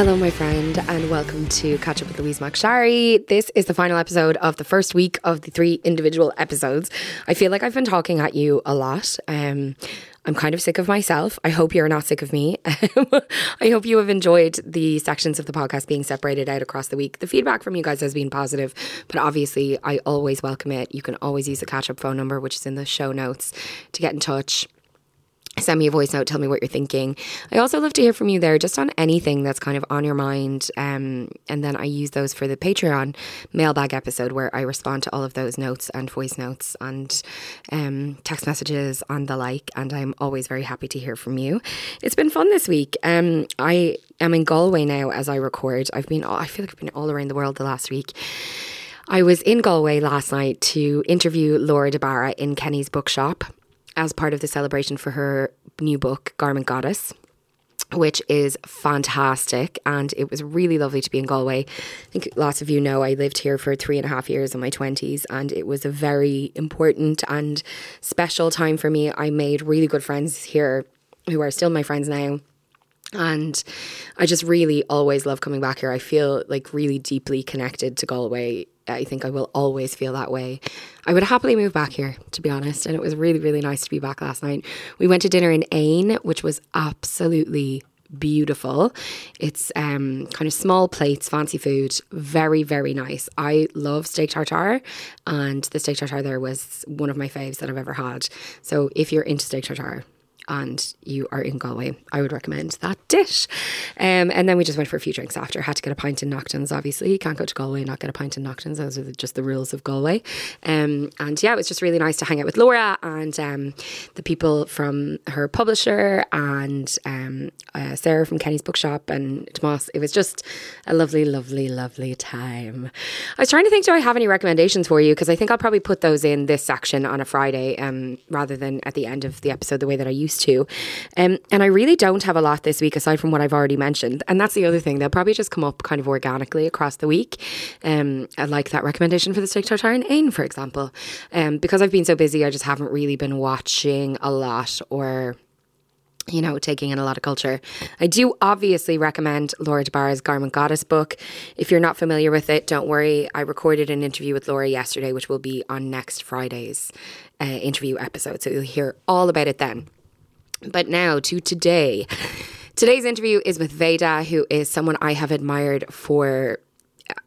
Hello, my friend, and welcome to Catch Up with Louise McSharry. This is the final episode of the first week of the three individual episodes. I feel like I've been talking at you a lot. Um, I'm kind of sick of myself. I hope you're not sick of me. I hope you have enjoyed the sections of the podcast being separated out across the week. The feedback from you guys has been positive, but obviously, I always welcome it. You can always use the catch up phone number, which is in the show notes, to get in touch send me a voice note, tell me what you're thinking. I also love to hear from you there, just on anything that's kind of on your mind. Um, and then I use those for the Patreon mailbag episode where I respond to all of those notes and voice notes and um, text messages and the like. And I'm always very happy to hear from you. It's been fun this week. Um, I am in Galway now as I record. I've been, I feel like I've been all around the world the last week. I was in Galway last night to interview Laura de Barra in Kenny's bookshop as part of the celebration for her new book, Garment Goddess which is fantastic. And it was really lovely to be in Galway. I think lots of you know I lived here for three and a half years in my 20s, and it was a very important and special time for me. I made really good friends here who are still my friends now. And I just really always love coming back here. I feel like really deeply connected to Galway I think I will always feel that way. I would happily move back here, to be honest. And it was really, really nice to be back last night. We went to dinner in Ain, which was absolutely beautiful. It's um, kind of small plates, fancy food, very, very nice. I love steak tartare, and the steak tartare there was one of my faves that I've ever had. So if you're into steak tartare, and you are in Galway, I would recommend that dish. Um, and then we just went for a few drinks after. Had to get a pint in Naughton's, obviously. You can't go to Galway and not get a pint in Naughton's. Those are just the rules of Galway. Um, and yeah, it was just really nice to hang out with Laura and um, the people from her publisher and um, uh, Sarah from Kenny's Bookshop and Tomas. It was just a lovely, lovely, lovely time. I was trying to think, do I have any recommendations for you? Because I think I'll probably put those in this section on a Friday um, rather than at the end of the episode the way that I used to. Um, and I really don't have a lot this week aside from what I've already mentioned. And that's the other thing. They'll probably just come up kind of organically across the week. Um, I like that recommendation for the steak tartare in Ain, for example. Um, because I've been so busy, I just haven't really been watching a lot or you know, taking in a lot of culture. I do obviously recommend Laura de Barra's Garment Goddess book. If you're not familiar with it, don't worry. I recorded an interview with Laura yesterday, which will be on next Friday's uh, interview episode. So you'll hear all about it then. But now to today. Today's interview is with Veda, who is someone I have admired for,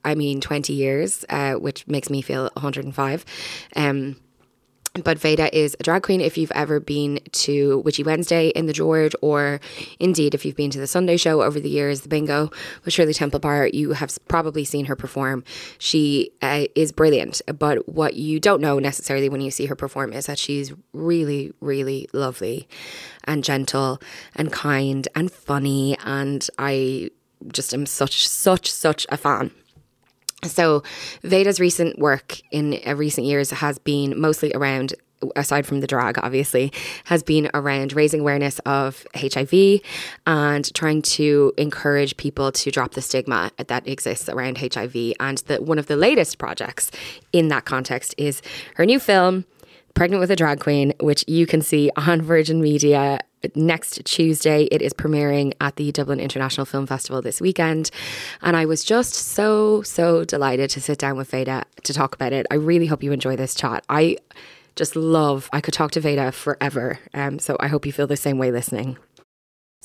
I mean, 20 years, uh, which makes me feel 105. Um, but Veda is a drag queen. If you've ever been to Witchy Wednesday in the George, or indeed if you've been to the Sunday show over the years, the bingo with Shirley Temple Bar, you have probably seen her perform. She uh, is brilliant. But what you don't know necessarily when you see her perform is that she's really, really lovely and gentle and kind and funny. And I just am such, such, such a fan So, Veda's recent work in recent years has been mostly around aside from the drag, obviously, has been around raising awareness of HIV and trying to encourage people to drop the stigma that exists around HIV. And one of the latest projects in that context is her new film, Pregnant with a Drag Queen, which you can see on Virgin Media next Tuesday. It is premiering at the Dublin International Film Festival this weekend. And I was just so, so delighted to sit down with Veda to talk about it. I really hope you enjoy this chat. I just love, I could talk to Veda forever. Um, so I hope you feel the same way listening.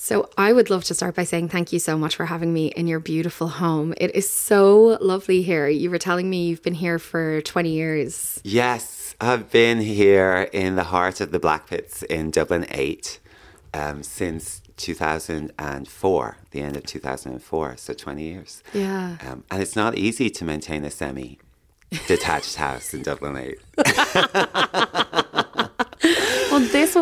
So, I would love to start by saying thank you so much for having me in your beautiful home. It is so lovely here. You were telling me you've been here for 20 years. Yes, I've been here in the heart of the Blackpitts in Dublin 8 um, since 2004, the end of 2004, so 20 years. Yeah. Um, and it's not easy to maintain a semi detached house in Dublin 8.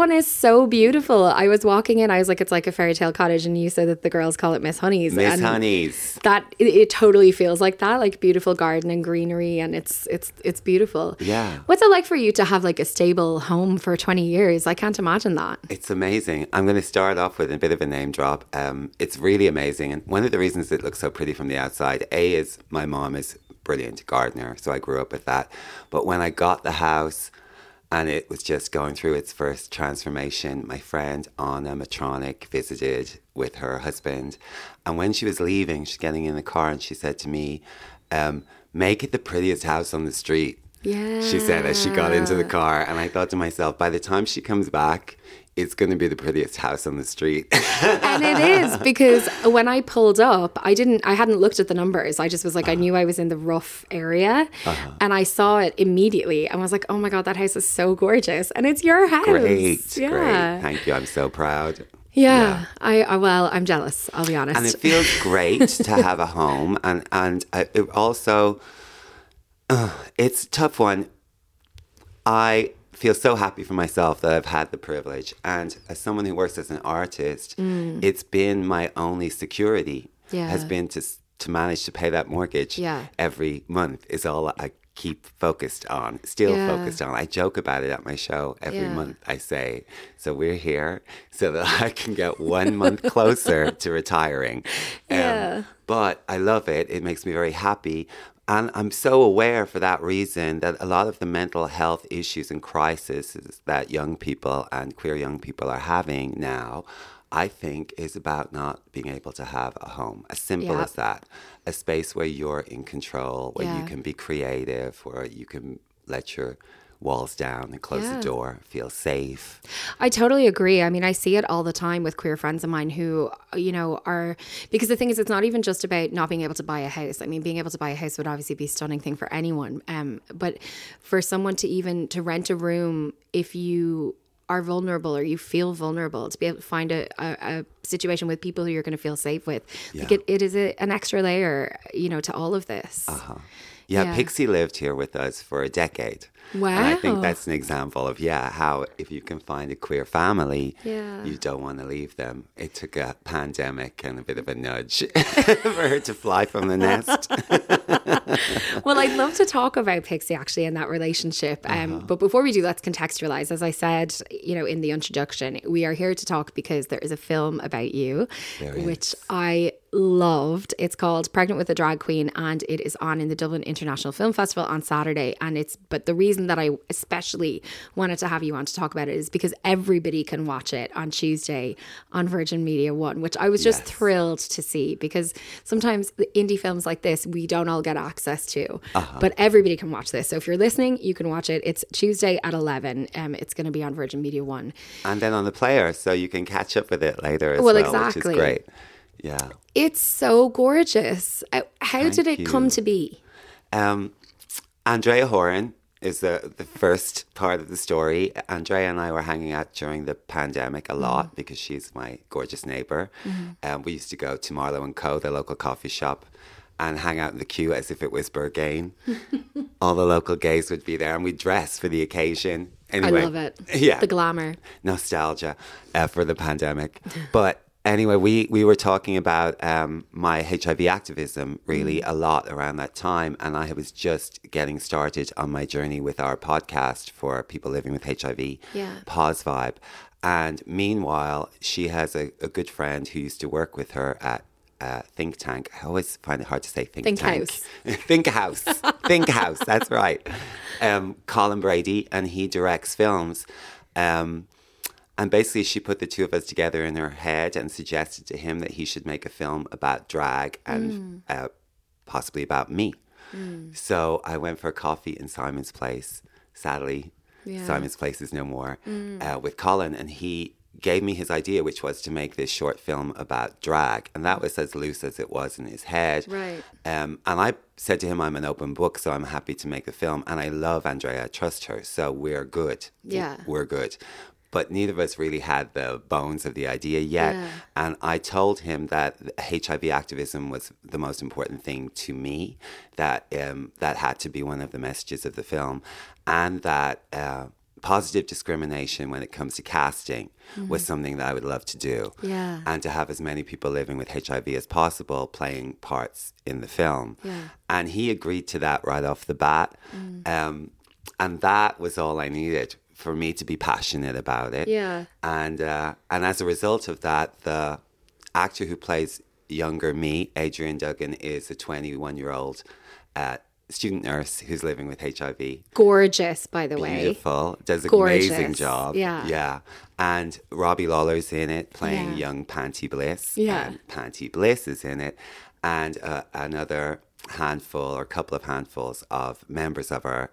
One is so beautiful. I was walking in, I was like, it's like a fairy tale cottage, and you said that the girls call it Miss Honey's. Miss Honeys. That it, it totally feels like that, like beautiful garden and greenery, and it's it's it's beautiful. Yeah. What's it like for you to have like a stable home for twenty years? I can't imagine that. It's amazing. I'm going to start off with a bit of a name drop. Um, it's really amazing. And one of the reasons it looks so pretty from the outside, A, is my mom is brilliant gardener. So I grew up with that. But when I got the house, and it was just going through its first transformation. My friend Ana Matronic visited with her husband, and when she was leaving, she's getting in the car, and she said to me, um, "Make it the prettiest house on the street." Yeah. She said as she got into the car, and I thought to myself, by the time she comes back, it's going to be the prettiest house on the street. and it is because when I pulled up, I didn't, I hadn't looked at the numbers. I just was like, I knew I was in the rough area, and I saw it immediately, and was like, oh my god, that house is so gorgeous, and it's your house. great, yeah. great. Thank you. I'm so proud. Yeah, I, I well, I'm jealous. I'll be honest. and it feels great to have a home and and uh, it also uh, it's a tough one i feel so happy for myself that i've had the privilege and as someone who works as an artist it's been my only security Yeah. has been to to manage to pay that mortgage Yeah. every month is all i keep focused on still Yeah. focused on i joke about it at my show every month I say, so we're here so that I can get one month closer to retiring. Um, Yeah. But I love it. It makes me very happy. And I'm so aware for that reason that a lot of the mental health issues and crises that young people and queer young people are having now, I think is about not being able to have a home. As simple Yeah. as that. A space where you're in control, where you can be creative, where you can let your walls down and close Yeah. the door, feel safe. I totally agree. I mean, I see it all the time with queer friends of mine who, you know, are because the thing is, it's not even just about not being able to buy a house. I mean, being able to buy a house would obviously be a stunning thing for anyone. Um, but for someone to even to rent a room, if you are vulnerable or you feel vulnerable, to be able to find a, a, a situation with people who you're going to feel safe with, like it, it is a, an extra layer, you know, to all of this. Yeah, Yeah. Pixie lived here with us for a decade. And I think that's an example of, yeah, how if you can find a queer family, Yeah. you don't want to leave them. It took a pandemic and a bit of a nudge for her to fly from the nest. well, I'd love to talk about Pixie actually in that relationship. Um, Uh-huh. But before we do, let's contextualize. As I said, you know, in the introduction, we are here to talk because there is a film about you, There which is. I loved. It's called Pregnant with a Drag Queen, and it is on in the Dublin International Film Festival on Saturday. And it's but the reason that I especially wanted to have you on to talk about it is because everybody can watch it on Tuesday on Virgin Media One, which I was just Yes. thrilled to see because sometimes the indie films like this we don't all get access to, Uh-huh. but everybody can watch this. So if you're listening, you can watch it. It's Tuesday at eleven. Um, it's going to be on Virgin Media One. and then on the player, so you can catch up with it later as Well, well, exactly. which is great. Yeah. It's so gorgeous. Uh, How did it Thank come to be? Um, Andrea Horan is the, the first part of the story. Andrea and I were hanging out during the pandemic a lot because she's my gorgeous neighbor. Um, we used to go to Marlowe and Co., the local coffee shop, and hang out in the queue as if it was Berghain. All the local gays would be there, and we'd dress for the occasion. Anyway, I love it. Yeah, The glamour. nostalgia uh, for the pandemic. But anyway, we, we were talking about um, my HIV activism really Mm. a lot around that time. And I was just getting started on my journey with our podcast for people living with HIV, Yeah. Poz Vibe. And meanwhile, she has a, a good friend who used to work with her at uh, Think Tank. I always find it hard to say Think, Think Tank. House. think House. think House. That's right. Um, Colin Brady, and he directs films. Um, and basically, she put the two of us together in her head and suggested to him that he should make a film about drag and uh, possibly about me. So I went for a coffee in Simon's Place. Sadly, Yeah. Simon's Place is no more uh, with Colin, and he gave me his idea, which was to make this short film about drag, and that was as loose as it was in his head. Right. Um, and I said to him, I'm an open book, so I'm happy to make the film. And I love Andrea, I trust her, so we're good. Yeah. We're good. But neither of us really had the bones of the idea yet. Yeah. And I told him that HIV activism was the most important thing to me, that um, that had to be one of the messages of the film, and that uh, positive discrimination when it comes to casting was something that I would love to do Mm-hmm. Yeah. and to have as many people living with HIV as possible playing parts in the film. Yeah. Mm. And he agreed to that right off the bat. Um, and that was all I needed for me to be passionate about it. Yeah. And uh, and as a result of that, the actor who plays younger me, Adrian Duggan, is a 21 year old uh, student nurse who's living with HIV. Gorgeous, by the way. Beautiful. Does an Gorgeous. amazing job. Yeah. Yeah. And Robbie Lawlor's in it playing Yeah. young Panti Bliss. Yeah. And Panti Bliss is in it. And uh, another handful or couple of handfuls of members of our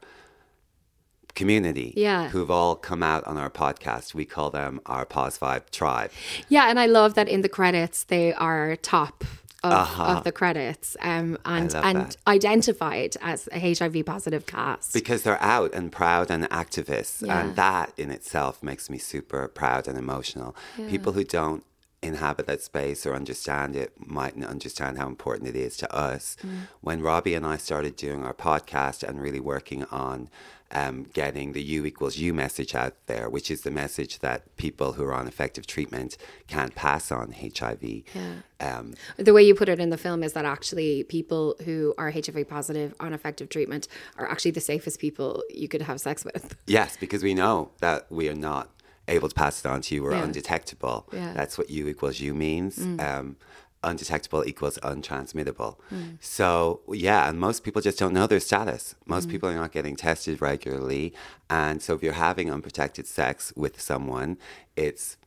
community Yeah. who've all come out on our podcast. We call them our Poz Vibe tribe. Yeah, and I love that in the credits they are top of, Uh-huh. of the credits um, and and that. identified as a HIV positive cast. Because they're out and proud and activists. Yeah. And that in itself makes me super proud and emotional. People who don't inhabit that space or understand it mightn't understand how important it is to us. Mm. When Robbie and I started doing our podcast and really working on um, getting the U equals U message out there, which is the message that people who are on effective treatment can't pass on HIV. Um, the way you put it in the film is that actually people who are HIV positive on effective treatment are actually the safest people you could have sex with. Yes, because we know that we are not able to pass it on to you. We're Yeah. undetectable. Yeah. Mm. That's what U equals U means. Um, undetectable equals untransmittable. Mm. So, yeah, and most people just don't know their status. Mm. Most people are not getting tested regularly. And so, if you're having unprotected sex with someone, it's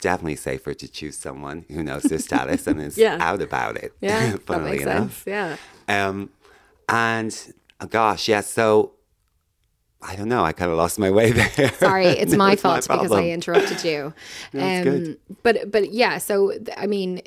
definitely safer to choose someone who knows their status and is Yeah. out about it. Yeah, that funnily makes enough. sense. Yeah. Um, and oh gosh, yeah. So I don't know. I kind of lost my way there. Sorry, it's No, my it's fault because I interrupted you. That's good. But but yeah, so I mean,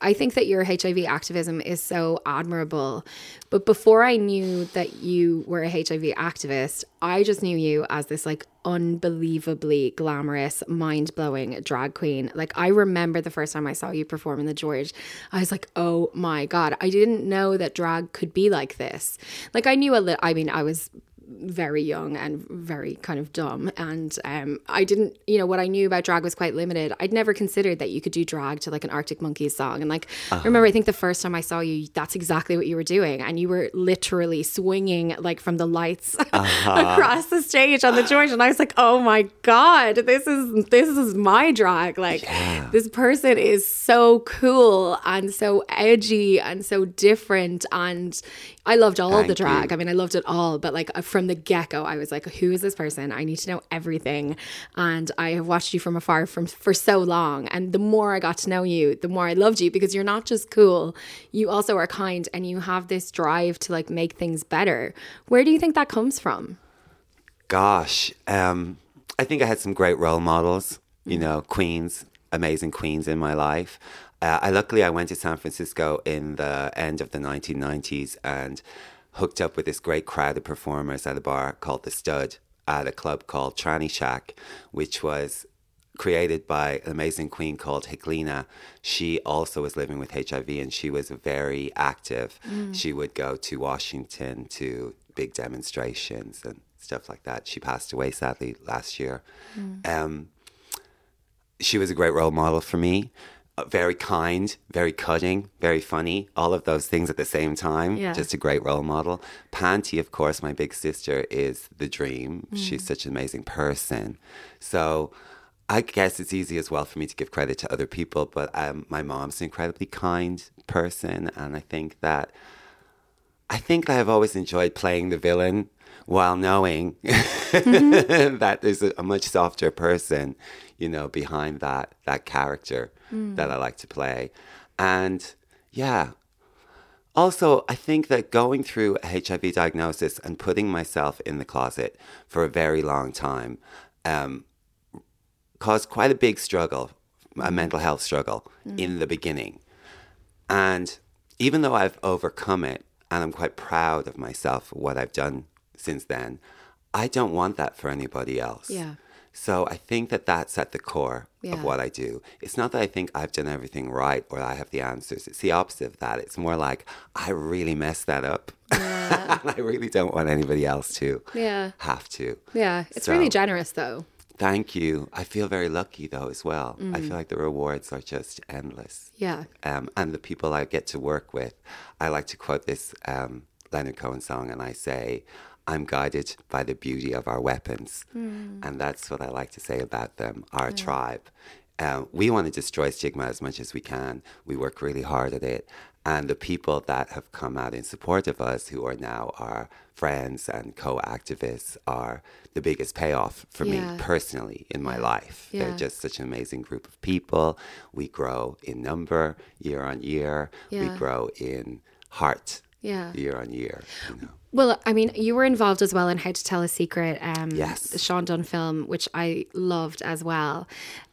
I think that your HIV activism is so admirable. But before I knew that you were a HIV activist, I just knew you as this like unbelievably glamorous, mind blowing drag queen. Like I remember the first time I saw you perform in the George, I was like, oh my god, I didn't know that drag could be like this. Like I knew a little. I mean, I was very young and very kind of dumb. And um, I didn't, you know, what I knew about drag was quite limited. I'd never considered that you could do drag to like an Arctic Monkeys song. And like, I remember, I think the first time I saw you, that's exactly what you were doing. And you were literally swinging like from the lights across the stage on the George. And I was like, oh my God, this is, this is my drag. Like, this person is so cool and so edgy and so different. And I loved all the drag. you. I mean, I loved it all, but like uh, from the get go, I was like, "Who is this person? I need to know everything." And I have watched you from afar from for so long, and the more I got to know you, the more I loved you because you're not just cool, you also are kind, and you have this drive to like make things better. Where do you think that comes from? Gosh, um, I think I had some great role models. You know, queens, amazing queens in my life. Uh, I luckily I went to San Francisco in the end of the 1990s and hooked up with this great crowd of performers at a bar called the Stud at a club called Trannyshack, which was created by an amazing queen called Heklina. She also was living with HIV and she was very active. She would go to Washington to big demonstrations and stuff like that. She passed away sadly last year. Um, she was a great role model for me. Very kind, very cutting, very funny, all of those things at the same time. Yeah. Just a great role model. Panti, of course, my big sister, is the dream. Mm. She's such an amazing person. So I guess it's easy as well for me to give credit to other people, but um, my mom's an incredibly kind person. And I think that I think that I've always enjoyed playing the villain while knowing that there's a, a much softer person, you know, behind that that character that I like to play. And yeah. Also, I think that going through a HIV diagnosis and putting myself in the closet for a very long time um, caused quite a big struggle, a mental health struggle in the beginning. And even though I've overcome it and I'm quite proud of myself what I've done since then, I don't want that for anybody else. Yeah. So I think that that's at the core Yeah. of what I do. It's not that I think I've done everything right or I have the answers. It's the opposite of that. It's more like I really messed that up. and I really don't want anybody else to Yeah. have to. Yeah. It's So- really generous, though. Thank you. I feel very lucky though as well. Mm. I feel like the rewards are just endless. Yeah. Um, and the people I get to work with, I like to quote this um, Leonard Cohen song, and I say, "I'm guided by the beauty of our weapons," Hmm. and that's what I like to say about them. Our tribe. Uh, we want to destroy stigma as much as we can. We work really hard at it. And the people that have come out in support of us, who are now our friends and co activists, are the biggest payoff for Yeah. me personally in my life. Yeah. They're just such an amazing group of people. We grow in number year on year, Yeah. we grow in heart Yeah. year on year. You know. Well, I mean, you were involved as well in How to Tell a Secret, um, Yes. the Shaun Dunne film, which I loved as well.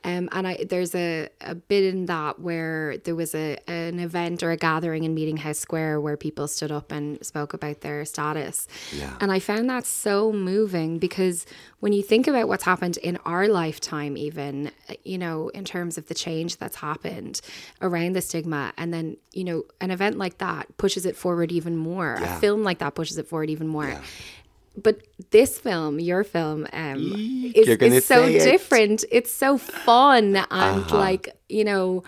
Um, and I there's a, a bit in that where there was a an event or a gathering in Meeting House Square where people stood up and spoke about their status. Yeah. And I found that so moving because when you think about what's happened in our lifetime, even, you know, in terms of the change that's happened around the stigma, and then, you know, an event like that pushes it forward even more. Yeah. A film like that pushes it forward even more. But this film, your film, um, is, is so it. different. It's so fun and Uh-huh. like, you know,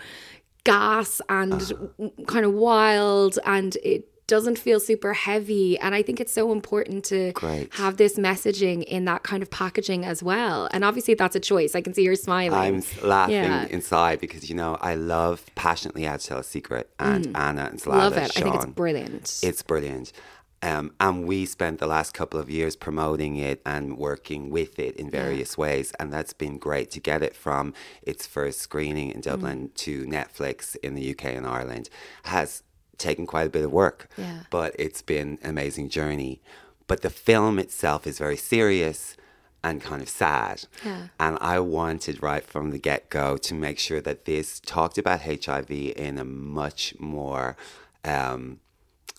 gas and Uh-huh. kind of wild and it doesn't feel super heavy and i think it's so important to Great. have this messaging in that kind of packaging as well and obviously that's a choice i can see you're smiling I'm laughing Yeah. inside because, you know, I love Passionately How to Tell a Secret and Anna and Slava. Mm. love it i think it's brilliant It's brilliant. Um, and we spent the last couple of years promoting it and working with it in various ways. And that's been great to get it from its first screening in Dublin to Netflix in the UK and Ireland has taken quite a bit of work. Yeah. But it's been an amazing journey. But the film itself is very serious and kind of sad. Yeah. And I wanted right from the get go to make sure that this talked about HIV in a much more um,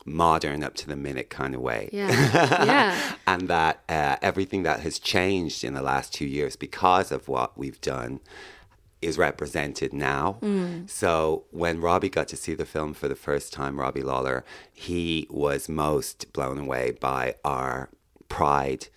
modern, up to the minute kind of way. yeah yeah and that uh, everything that has changed in the last two years because of what we've done is represented now. So when Robbie got to see the film for the first time, Robbie Lawlor, he was most blown away by our pride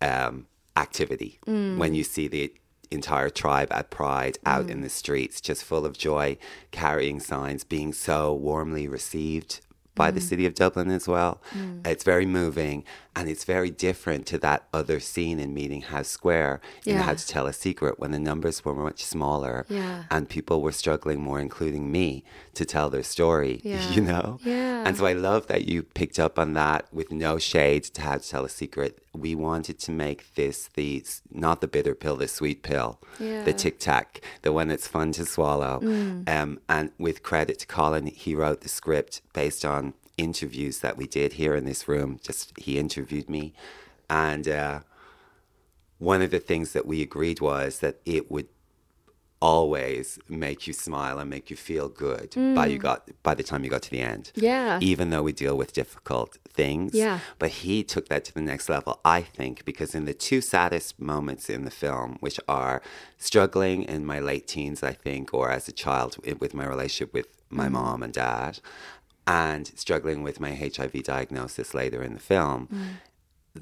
um, activity. When you see the entire tribe at Pride out in the streets, just full of joy, carrying signs, being so warmly received by the mm. city of Dublin as well. Mm. It's very moving and it's very different to that other scene in Meeting House Square in Yeah. How to Tell a Secret when the numbers were much smaller Yeah. and people were struggling more, including me, to tell their story, Yeah. you know? Yeah. And so I love that you picked up on that with no shade to How to Tell a Secret. We wanted to make this the, not the bitter pill, the sweet pill, Yeah. the tic tac, the one that's fun to swallow. Mm. Um, and with credit to Colin, he wrote the script based on interviews that we did here in this room. Just he interviewed me. And uh, one of the things that we agreed was that it would always make you smile and make you feel good by you got by the time you got to the end. Mm. Yeah. Even though we deal with difficult things. Yeah. But he took that to the next level, I think, because in the two saddest moments in the film, which are struggling in my late teens, I think, or as a child with my relationship with my mom and dad, and struggling with my HIV diagnosis later in the film, mm.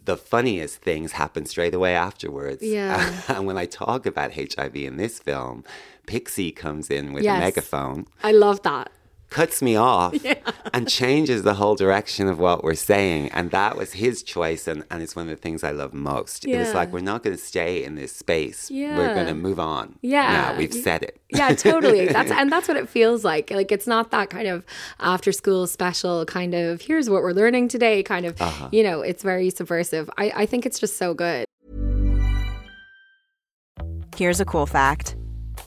the funniest things happen straight away afterwards. Yeah. and when I talk about HIV in this film, Pixie comes in with Yes. a megaphone, I love that. Cuts me off, and changes the whole direction of what we're saying. And that was his choice. And, and it's one of the things I love most. It was like, we're not going to stay in this space. Yeah. We're going to move on. Yeah. Now we've said it. Yeah, totally. That's and that's what it feels like. Like it's not that kind of after school special kind of here's what we're learning today kind of Uh-huh. you know, it's very subversive. I, I think it's just so good. Here's a cool fact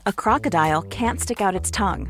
a crocodile can't stick out its tongue.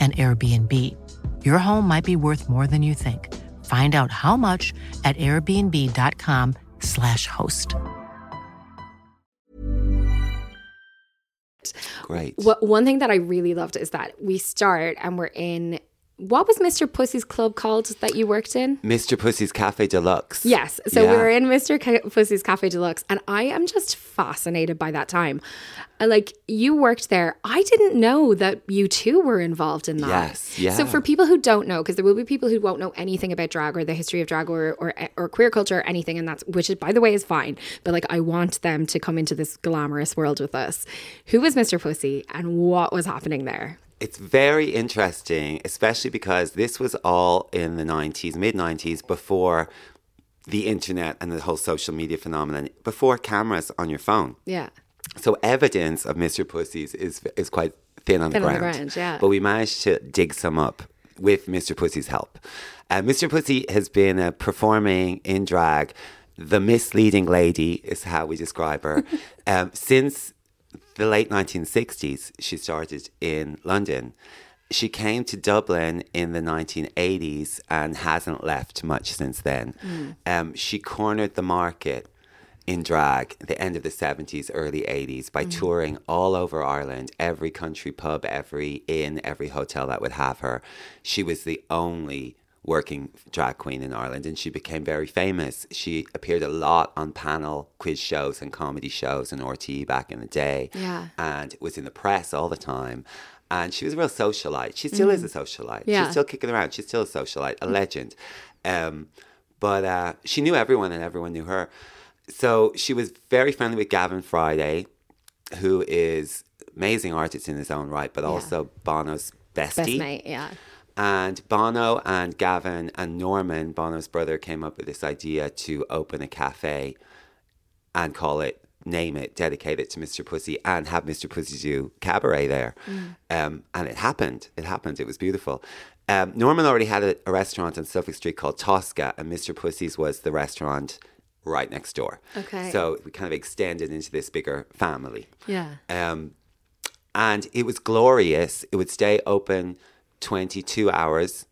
an Airbnb. Your home might be worth more than you think. Find out how much at airbnb.com/slash host. Great. What one thing that I really loved is that we start and we're in what was Mr. Pussy's club called that you worked in? Mr. Pussy's Cafe Deluxe. Yes. So we were in Mr. Ca- Pussy's Cafe Deluxe, and I am just fascinated by that time. I Like you worked there. I didn't know that you too were involved in that. Yes, yeah. So for people who don't know, because there will be people who won't know anything about drag or the history of drag or, or or queer culture or anything, and that's which is by the way is fine. But like I want them to come into this glamorous world with us. Who was Mr. Pussy and what was happening there? It's very interesting, especially because this was all in the 90s, mid 90s, before the internet and the whole social media phenomenon, before cameras on your phone. Yeah. So evidence of Mr. Pussy's is is quite thin on Thin the on the ground. ground, yeah. But we managed to dig some up with Mr. Pussy's help. Uh, Mr. Pussy has been uh, performing in drag. The misleading lady is how we describe her. um, since the late 1960s, she started in London. She came to Dublin in the 1980s and hasn't left much since then. Um, she cornered the market in drag at the end of the 70s, early 80s by touring all over Ireland, every country pub, every inn, every hotel that would have her. She was the only working drag queen in Ireland and she became very famous. She appeared a lot on panel quiz shows and comedy shows and RTE back in the day Yeah. and was in the press all the time. And she was a real socialite. She still is a socialite. Yeah. She's still kicking around. She's still a socialite, a legend. Um, but uh, she knew everyone and everyone knew her. So she was very friendly with Gavin Friday, who is amazing artist in his own right, but also Bono's bestie. Best mate, yeah. And Bono and Gavin and Norman, Bono's brother, came up with this idea to open a cafe and call it, name it, dedicate it to Mr. Pussy and have Mr. Pussy do cabaret there. Um, and it happened. It happened. It was beautiful. Um, Norman already had a, a restaurant on Suffolk Street called Tosca, and Mr. Pussy's was the restaurant right next door. Okay. So we kind of extended into this bigger family. Yeah. Um, and it was glorious. It would stay open 22 hours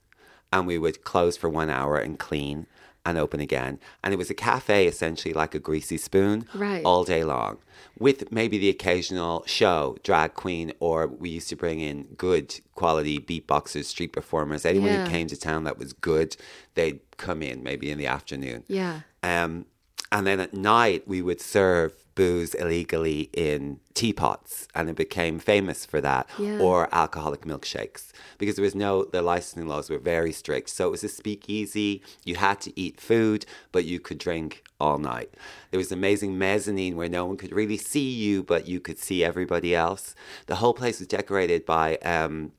and we would close for one hour and clean and open again. And it was a cafe essentially like a greasy spoon Right. all day long with maybe the occasional show, drag queen, or we used to bring in good quality beatboxers, street performers. Anyone Yeah. who came to town that was good, they'd come in maybe in the afternoon. Yeah. Um, and then at night, we would serve booze illegally in teapots and it became famous for that Yeah. or alcoholic milkshakes because there was no the licensing laws were very strict. So it was a speakeasy you had to eat food but you could drink all night. There was amazing mezzanine where no one could really see you but you could see everybody else. The whole place was decorated by um,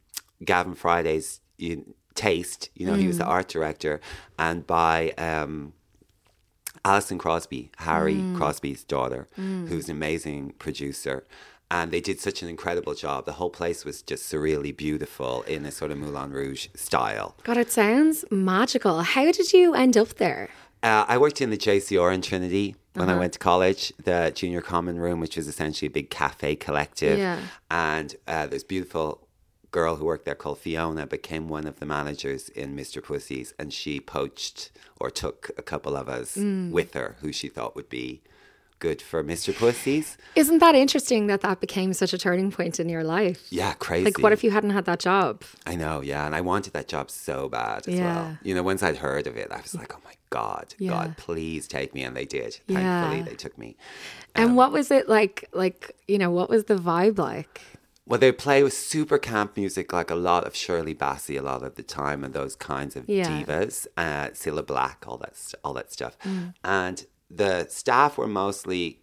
Gavin Friday's you, taste you know he was the art director and by um, Alison Crosby, Harry Mm. Crosby's daughter, who's an amazing producer. And they did such an incredible job. The whole place was just surreally beautiful in a sort of Moulin Rouge style. God, it sounds magical. How did you end up there? Uh, I worked in the JCR in Trinity when Uh-huh. I went to college, the junior common room, which was essentially a big cafe collective. Yeah. And uh, this beautiful girl who worked there called Fiona became one of the managers in Mr. Pussy's, and she poached or took a couple of us Mm. with her who she thought would be good for Mr. Pussy's. Isn't that interesting that that became such a turning point in your life? Yeah, crazy. Like, what if you hadn't had that job? I know, yeah. And I wanted that job so bad as Yeah. well. You know, once I'd heard of it, I was like, oh my God, Yeah. God, please take me. And they did. Yeah. Thankfully, they took me. And what was it like? Like, you know, what was the vibe like? Well, they play with super camp music, like a lot of Shirley Bassey, a lot of the time, and those kinds of Yeah. divas, uh, Cilla Black, all that, st- all that stuff. Mm. And the staff were mostly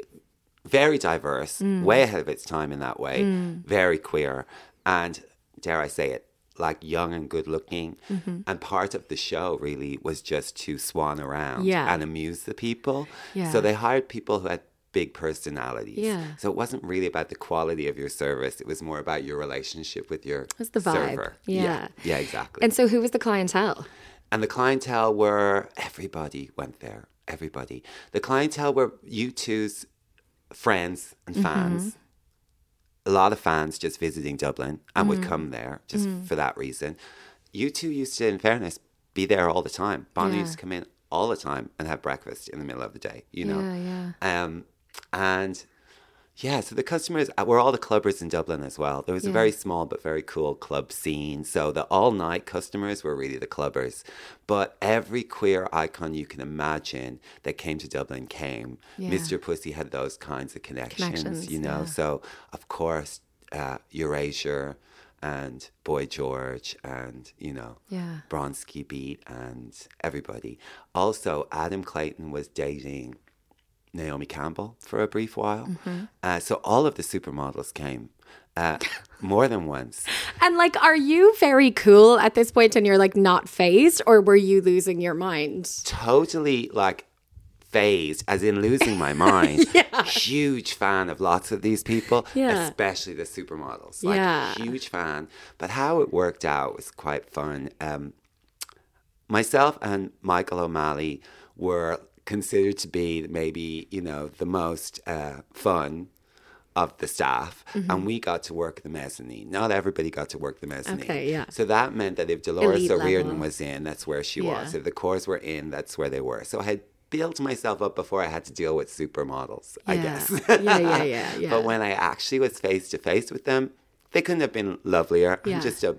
very diverse, Mm. way ahead of its time in that way, very queer, and dare I say it, like young and good looking. Mm-hmm. And part of the show really was just to swan around Yeah. and amuse the people. Yeah. So they hired people who had big personalities. Yeah. So it wasn't really about the quality of your service. It was more about your relationship with your was the vibe. server. Yeah. yeah. Yeah, exactly. And so, who was the clientele? And the clientele were everybody went there. Everybody. The clientele were U2's friends and mm-hmm. fans. A lot of fans just visiting Dublin and would mm-hmm. come there just mm-hmm. for that reason. U2 used to, in fairness, be there all the time. Bono Yeah. used to come in all the time and have breakfast in the middle of the day, you know? Yeah, yeah. Um, and yeah, so the customers uh, were all the clubbers in Dublin as well. There was a very small but very cool club scene. So the all night customers were really the clubbers. But every queer icon you can imagine that came to Dublin came. Yeah. Mr. Pussy had those kinds of connections, Connections, you know. yeah. So, of course, uh, Erasure and Boy George and, you know, Yeah. Bronski Beat and everybody. Also, Adam Clayton was dating Naomi Campbell for a brief while. Mm-hmm. Uh, so all of the supermodels came uh, more than once. And like, are you very cool at this point and you're like not phased, or were you losing your mind? Totally like phased, as in losing my mind. Huge fan of lots of these people, Yeah. especially the supermodels. Like, Yeah. huge fan. But how it worked out was quite fun. Um, myself and Michael O'Malley were considered to be maybe, you know, the most uh, fun of the staff. Mm-hmm. And we got to work the mezzanine. Not everybody got to work the mezzanine. Okay, yeah. So that meant that if Dolores Elite O'Riordan level. was in, that's where she Yeah. was. If the Corrs were in, that's where they were. So I had built myself up before I had to deal with supermodels, I guess. Yeah, yeah, yeah, yeah. But when I actually was face to face with them, they couldn't have been lovelier. Yeah. I'm just a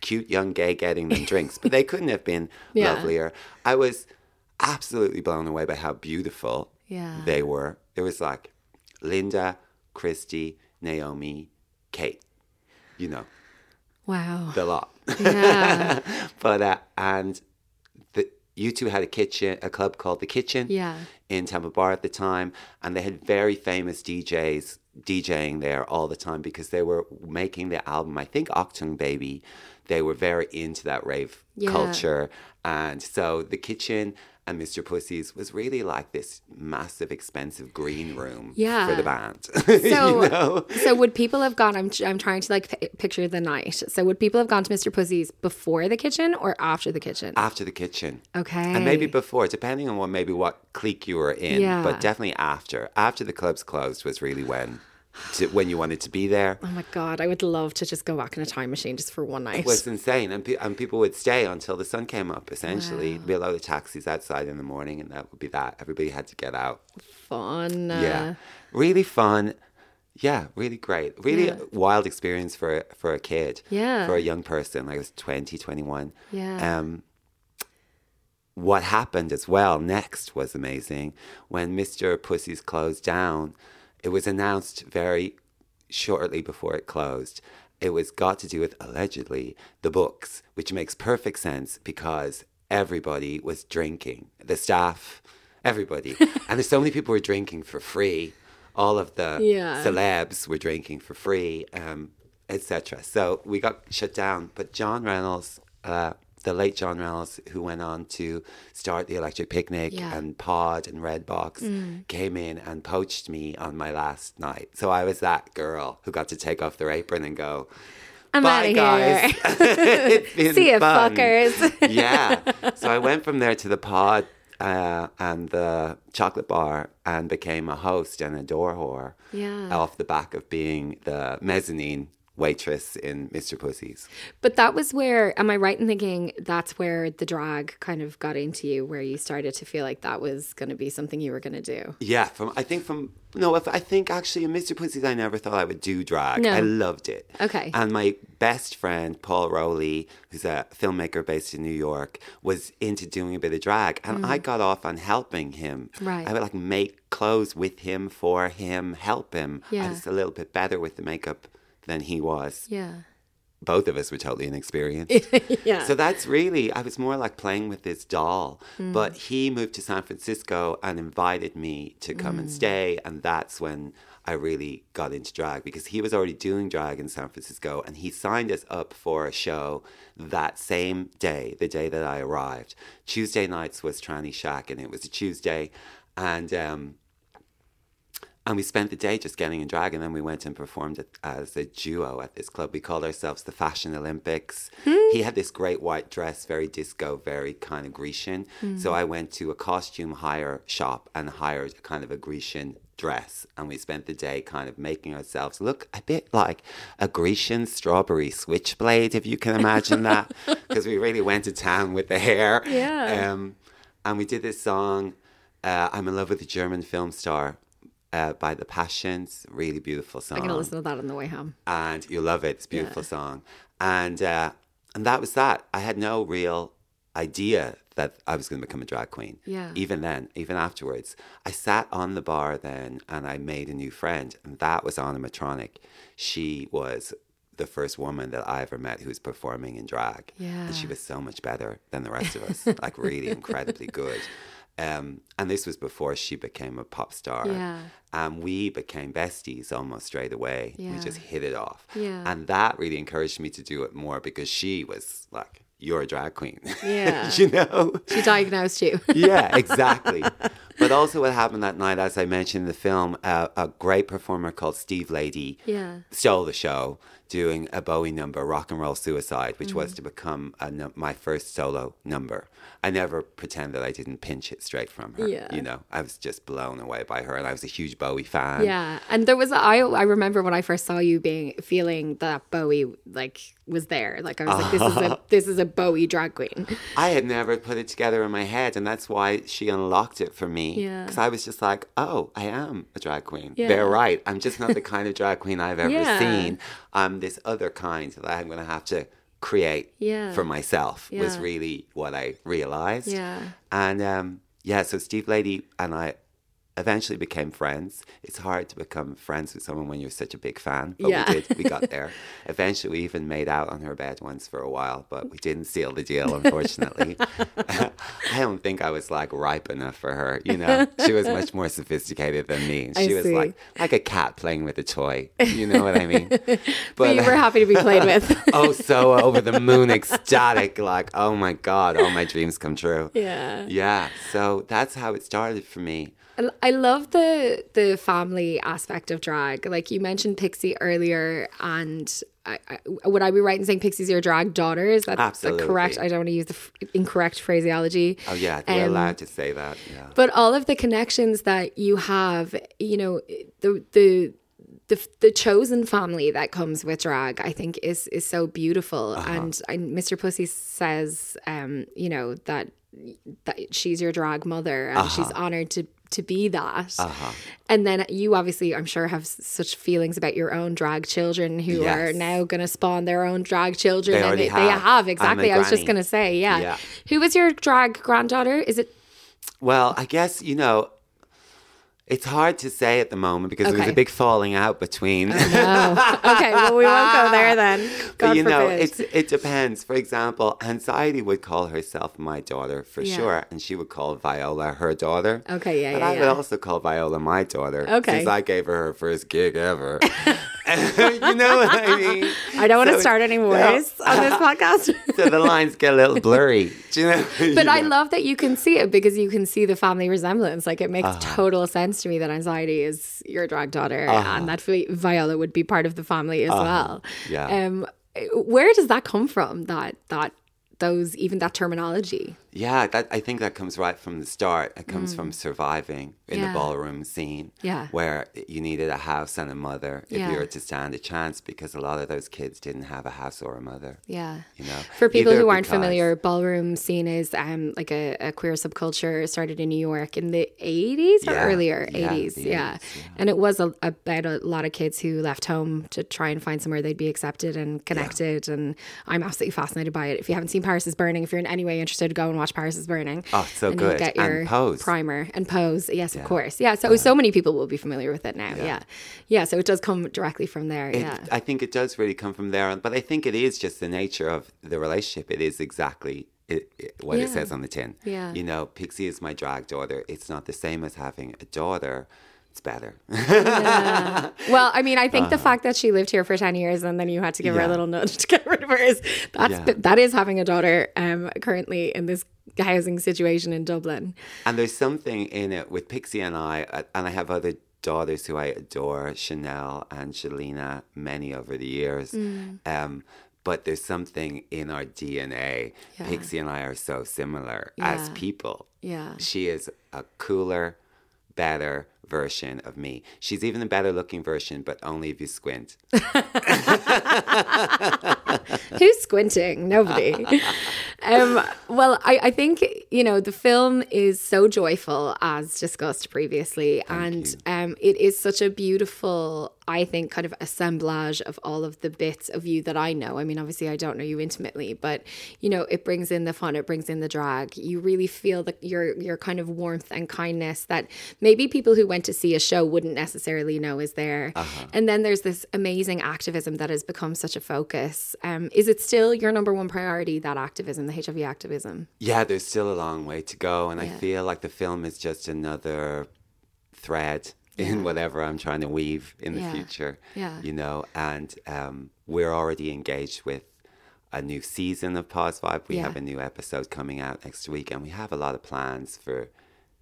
cute young gay getting them drinks, but they couldn't have been Yeah. lovelier. I was absolutely blown away by how beautiful Yeah. they were. It was like Linda, Christy, Naomi, Kate, you know, Wow. the lot. Yeah. but uh, and the U2 had a kitchen, a club called the Kitchen, Yeah. in Temple Bar at the time, and they had very famous DJs DJing there all the time because they were making the album. I think Achtung Baby, they were very into that rave Yeah. culture, and so the Kitchen and Mr. Pussy's was really like this massive, expensive green room Yeah. for the band. So, you know? so would people have gone? I'm, I'm trying to like pi- picture the night. So would people have gone to Mr. Pussy's before the kitchen or after the kitchen? after the kitchen. Okay. And maybe before, depending on what maybe what clique you were in. Yeah. But definitely after. After the clubs closed was really when to, when you wanted to be there. Oh my god, I would love to just go back in a time machine just for one night. It was insane. And, pe- and people would stay until the sun came up, essentially. There'd be a lot of taxis outside in the morning, and that would be that. Everybody had to get out. Fun. yeah. Really fun. Yeah, really great. Really Yeah. wild experience for, a- for a kid. Yeah. For a young person. Like I was 20, 21. Yeah. Um, what happened as well next was amazing. When Mr. Pussy's closed down, it was announced very shortly before it closed. It was got to do with allegedly the books, which makes perfect sense because everybody was drinking. The staff, everybody. and there's so many people were drinking for free. All of the Yeah. celebs were drinking for free, um, etc. So we got shut down. But John Reynolds, uh, the late John Reynolds, who went on to start the Electric Picnic Yeah. and Pod and Red Redbox, came in and poached me on my last night. So I was that girl who got to take off their apron and go. I'm Bye, outta guys. here." See you, fun." fuckers. yeah. So I went from there to the pod uh, and the chocolate bar and became a host and a door whore. Yeah. Off the back of being the mezzanine waitress in Mr. Pussy's. But that was where, am I right in thinking that's where the drag kind of got into you, where you started to feel like that was going to be something you were going to do? Yeah, from I think from no, if I think actually in Mr. Pussy's I never thought I would do drag. No. I loved it. Okay. And my best friend Paul Rowley, who's a filmmaker based in New York, was into doing a bit of drag, and I got off on helping him. Mm. Right. I would like make clothes with him for him, help him. Yeah. I was a little bit better with the makeup than he was. Yeah. Both of us were totally inexperienced. Yeah. So that's really, I was more like playing with this doll. Mm. But he moved to San Francisco and invited me to come Mm. and stay. And that's when I really got into drag because he was already doing drag in San Francisco and he signed us up for a show that same day, the day that I arrived. Tuesday nights was Trannyshack and it was a Tuesday. And, um, and we spent the day just getting in drag, and then we went and performed as a duo at this club. We called ourselves the Fashion Olympics. He had this great white dress, very disco, very kind of Grecian. So I went to a costume hire shop and hired a kind of a Grecian dress, and we spent the day kind of making ourselves look a bit like a Grecian strawberry switchblade, if you can imagine that, because we really went to town with the hair. Yeah. Um, and we did this song, uh, I'm in Love with a German film star. Uh, by the Passions, really beautiful song I'm going to listen to that on the way home. and you love it. It's a beautiful song, and uh, and that was that. I had no real idea that I was going to become a drag queen. Yeah. Even then, even afterwards, I sat on the bar then, and I made a new friend, and that was Ana Matronic. She was the first woman that I ever met who was performing in drag. Yeah. And she was so much better than the rest of us, like really incredibly good. Um, and this was before she became a pop star. Yeah. And we became besties almost straight away. Yeah. We just hit it off. Yeah. And that really encouraged me to do it more because she was like, you're a drag queen. Yeah. you know? She diagnosed you. yeah, exactly. But also, what happened that night, as I mentioned in the film, uh, a great performer called Steve Lady Yeah. stole the show doing a Bowie number, Rock and Roll Suicide, which Mm-hmm. was to become num- my first solo number. I never pretend that I didn't pinch it straight from her. Yeah. You know, I was just blown away by her, and I was a huge Bowie fan. Yeah, and there was I I remember when I first saw you being feeling that Bowie like was there. Like I was like, this is a this is a Bowie drag queen. I had never put it together in my head, and that's why she unlocked it for me. Yeah. Because I was just like, oh, I am a drag queen. Yeah. They're right. I'm just not the kind of drag queen I've ever Yeah. seen. I'm this other kind that I'm going to have to create Yeah. for myself, was really what I realized. Yeah. And um, yeah, so Steve Lady and I eventually became friends. It's hard to become friends with someone when you're such a big fan, but Yeah. we did. We got there. eventually, we even made out on her bed once for a while, but we didn't seal the deal, unfortunately. I don't think I was like ripe enough for her. You know, she was much more sophisticated than me. I She was see. like like a cat playing with a toy. You know what I mean? But you were happy to be played with. oh, so over the moon, ecstatic. Like, oh my God, all my dreams come true. yeah. Yeah. So that's how it started for me. I- I love the the family aspect of drag. Like you mentioned Pixie earlier, and I, I, would I be right in saying Pixie's your drag daughter? Is that the Absolutely. correct? I don't want to use the f- incorrect phraseology. Oh, yeah. We're Um, allowed to say that. Yeah. But all of the connections that you have, you know, the the the, the chosen family that comes with drag, I think, is is so beautiful. And I, Mr. Pussy says, um, you know, that that she's your drag mother, and she's honored to to be that. Uh-huh. And then you obviously, I'm sure, have s- such feelings about your own drag children who are now going to spawn their own drag children. They and they, they have. have I'm a exactly. I was just going to say, yeah. Yeah. Who was your drag granddaughter? Is it Well, I guess, you know, it's hard to say at the moment because there was a big falling out between. Oh, okay. Well, we won't go there then. God but you know, it's it depends. For example, Anxiety would call herself my daughter for Yeah. sure, and she would call Viola her daughter. Okay, yeah, But yeah, I yeah. would also call Viola my daughter. Okay. Since I gave her her first gig ever. you know what I mean? I don't want to start any no. on this podcast. So the lines get a little blurry. Do you know? But You I know? love that you can see it because you can see the family resemblance. Like it makes Uh-huh. total sense to me that anxiety is your drag daughter and that Vi- Viola would be part of the family as well. Uh-huh. Yeah. Um, where does that come from? That that those even that terminology. Yeah, that I think that comes right from the start. It comes from surviving in Mm. Yeah. the ballroom scene. Yeah. Where you needed a house and a mother if Yeah. you were to stand a chance because a lot of those kids didn't have a house or a mother. Yeah. You know. For people Either who aren't because- familiar, ballroom scene is um, like a, a queer subculture started in New York in the 80s or earlier 80s. the Yeah. 80s, yeah. And it was a, about a lot of kids who left home to try and find somewhere they'd be accepted and connected. And I'm absolutely fascinated by it. If you haven't seen Paris is Burning, if you're in any way interested, go and watch Paris is Burning. Oh, so and good. get And your Pose. primer and Pose. Yes, of course. Yeah. So, so many people will be familiar with it now. Yeah. yeah. So it does come directly from there. It, yeah. I think it does really come from there, but I think it is just the nature of the relationship. It is exactly it, it, what Yeah. it says on the tin. Yeah. You know, Pixie is my drag daughter. It's not the same as having a daughter. It's better. Well, I mean, I think the fact that she lived here for 10 years and then you had to give her a Uh-huh. Little nudge to get rid of her is that's Yeah. that is having a daughter um currently in this housing situation in Dublin. And there's something in it with Pixie and I, uh, and I have other daughters who I adore, Chanel and Shalina, many over the years. Mm. Um, but there's something in our DNA. Yeah. Pixie and I are so similar as people. Yeah. She is a cooler, better version of me. She's even a better looking version, but only if you squint. Who's squinting? Nobody. um, well, I, I think, you know, the film is so joyful, as discussed previously. and um, it is such a beautiful, I think, kind of assemblage of all of the bits of you that I know. I mean, obviously, I don't know you intimately, but, you know, it brings in the fun, it brings in the drag. You really feel that your, your kind of warmth and kindness that maybe people who went to see a show wouldn't necessarily know is there. And then there's this amazing activism that has become such a focus. Um, is it still your number one priority, that activism, the HIV activism? Yeah, there's still a long way to go, and I feel like the film is just another thread in whatever I'm trying to weave in the Yeah. future. Yeah. You know, and um, we're already engaged with a new season of Poz Vibe. We have a new episode coming out next week, and we have a lot of plans for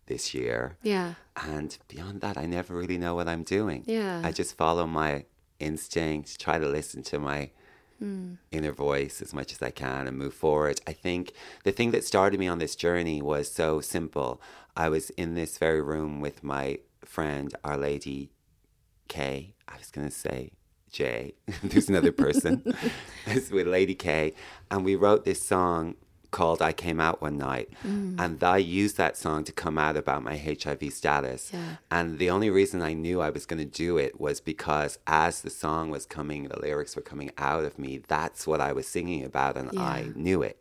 this year. Yeah. And beyond that, I never really know what I'm doing. Yeah. I just follow my instinct, try to listen to my Hmm. inner voice as much as I can and move forward. I think the thing that started me on this journey was so simple. I was in this very room with my friend, Our Lady K. I was going to say J. There's another person. it's with Lady K. And we wrote this song called I Came Out One Night. Mm. And I used that song to come out about my HIV status. Yeah. And the only reason I knew I was going to do it was because as the song was coming, the lyrics were coming out of me, that's what I was singing about, and I knew it.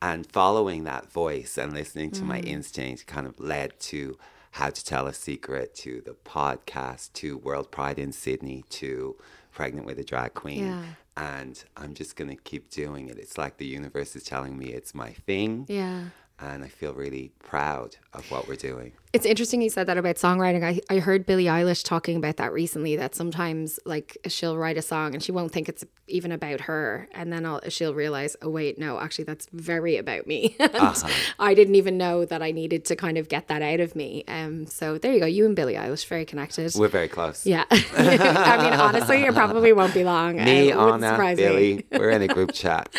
And following that voice and listening to my mm. instinct kind of led to How to Tell a Secret, to the podcast, to World Pride in Sydney, to Pregnant with a Drag Queen. Yeah. And I'm just going to keep doing it. It's like the universe is telling me it's my thing. Yeah. And I feel really proud of what we're doing. It's interesting you said that about songwriting. I, I heard Billie Eilish talking about that recently that sometimes like she'll write a song and she won't think it's even about her and then I'll, she'll realize oh wait no actually that's very about me Uh-huh. I didn't even know that I needed to kind of get that out of me um so there you go you and Billie Eilish very connected We're very close. yeah I mean honestly it probably won't be long Me, wouldn't Anna, me. We're in a group chat.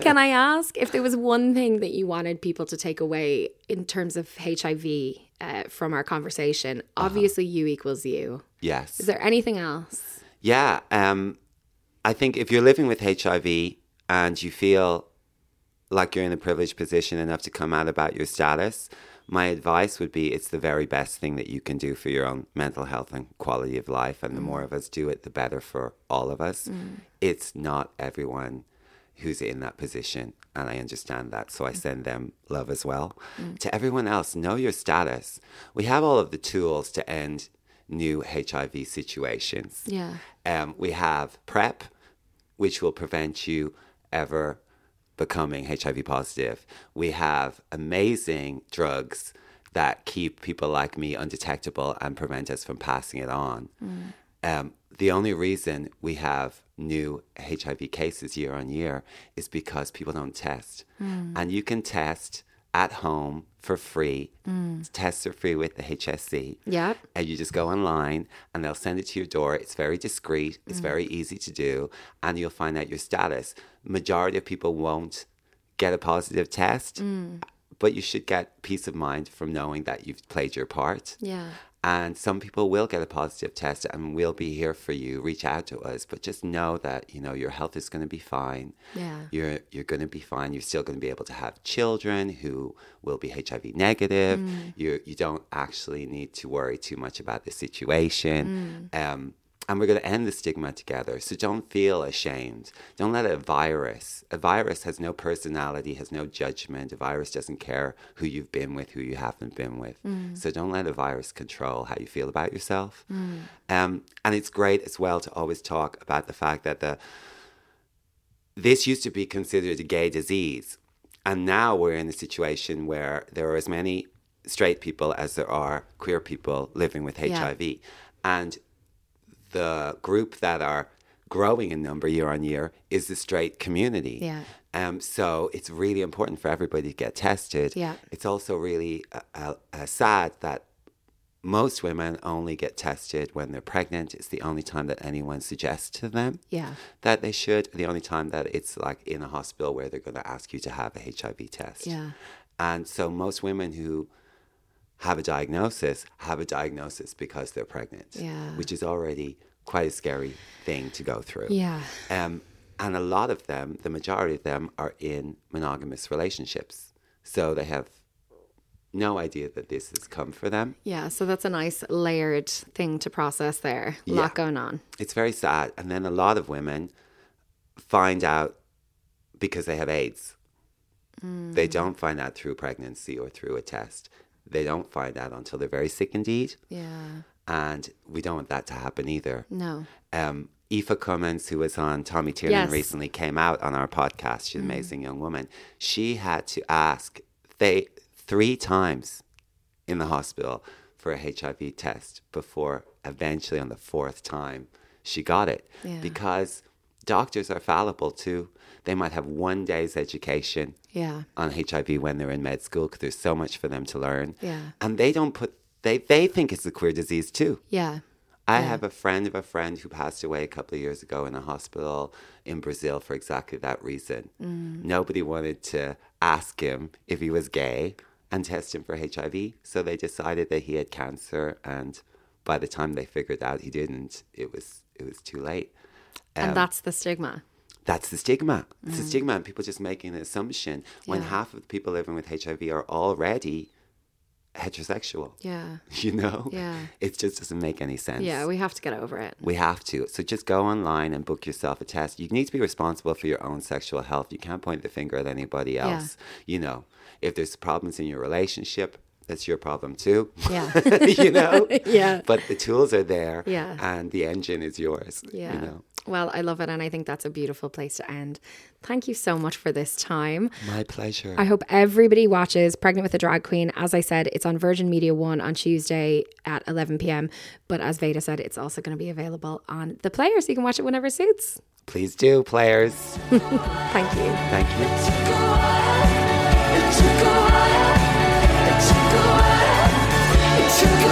Can I ask if there was one thing that you wanted people to take away in terms of HIV uh, from our conversation? Obviously, U equals U. Yes. Is there anything else? Yeah. Um, I think if you're living with HIV and you feel like you're in a privileged position enough to come out about your status, my advice would be it's the very best thing that you can do for your own mental health and quality of life. And the more of us do it, the better for all of us. It's not everyone who's in that position. And I understand that. So I send them love as well. To everyone else, know your status. We have all of the tools to end new HIV situations. Yeah. Um, we have PrEP, which will prevent you ever becoming HIV positive. We have amazing drugs that keep people like me undetectable and prevent us from passing it on. Um, the only reason we have new HIV cases year on year is because people don't test. Hmm. And you can test at home for free. Hmm. Tests are free with the HSE. Yep. And you just go online and they'll send it to your door. It's very discreet, it's hmm. very easy to do, and you'll find out your status. Majority of people won't get a positive test, but you should get peace of mind from knowing that you've played your part. Yeah. And some people will get a positive test and we'll be here for you. Reach out to us, but just know that, you know, your health is going to be fine. Yeah. You're you're going to be fine. You're still going to be able to have children who will be HIV negative. You you don't actually need to worry too much about the situation. Um and we're going to end the stigma together. So don't feel ashamed. Don't let a virus, a virus has no personality, has no judgment. A virus doesn't care who you've been with, who you haven't been with. So don't let a virus control how you feel about yourself. Um, and it's great as well to always talk about the fact that the this used to be considered a gay disease. And now we're in a situation where there are as many straight people as there are queer people living with Yeah. HIV. And the group that are growing in number year on year is the straight community. Yeah. Um, so it's really important for everybody to get tested. Yeah. It's also really uh, uh, uh, sad that most women only get tested when they're pregnant. It's the only time that anyone suggests to them Yeah. that they should. The only time that it's like in a hospital where they're going to ask you to have a HIV test. Yeah. And so most women who have a diagnosis have a diagnosis because they're pregnant. Yeah. Which is already quite a scary thing to go through. Yeah. Um, and a lot of them, the majority of them, are in monogamous relationships. So they have no idea that this has come for them. Yeah. So that's a nice layered thing to process there. A lot going on. It's very sad. And then a lot of women find out because they have AIDS. They don't find out through pregnancy or through a test. They don't find out until they're very sick indeed. Yeah. And we don't want that to happen either. No. Um, Aoife Cummins, who was on Tommy Tiernan Yes. recently, came out on our podcast. She's an amazing young woman. She had to ask they three times in the hospital for a HIV test before eventually on the fourth time she got it. Yeah. Because doctors are fallible too. They might have one day's education Yeah. on HIV when they're in med school because there's so much for them to learn. Yeah. And they don't put they they think it's a queer disease too. Yeah. I have a friend of a friend who passed away a couple of years ago in a hospital in Brazil for exactly that reason. Nobody wanted to ask him if he was gay and test him for HIV, so they decided that he had cancer and by the time they figured out he didn't, it was it was too late. Um, and that's the stigma. That's the stigma. It's the stigma, and people just making an assumption when Mm. Yeah. half of the people living with HIV are already heterosexual. Yeah. You know? Yeah. It just doesn't make any sense. Yeah. We have to get over it. We have to. So just go online and book yourself a test. You need to be responsible for your own sexual health. You can't point the finger at anybody else. Yeah. else. You know, if there's problems in your relationship, that's your problem too. Yeah. you know? Yeah. But the tools are there. Yeah. And the engine is yours. Yeah. You know? Well, I love it. And I think that's a beautiful place to end. Thank you so much for this time. My pleasure. I hope everybody watches Pregnant with a Drag Queen. As I said, it's on Virgin Media 1 on Tuesday at 11 p.m. But as Veda said, it's also going to be available on the player so you can watch it whenever it suits. Please do, players. Thank you. Thank you. should go.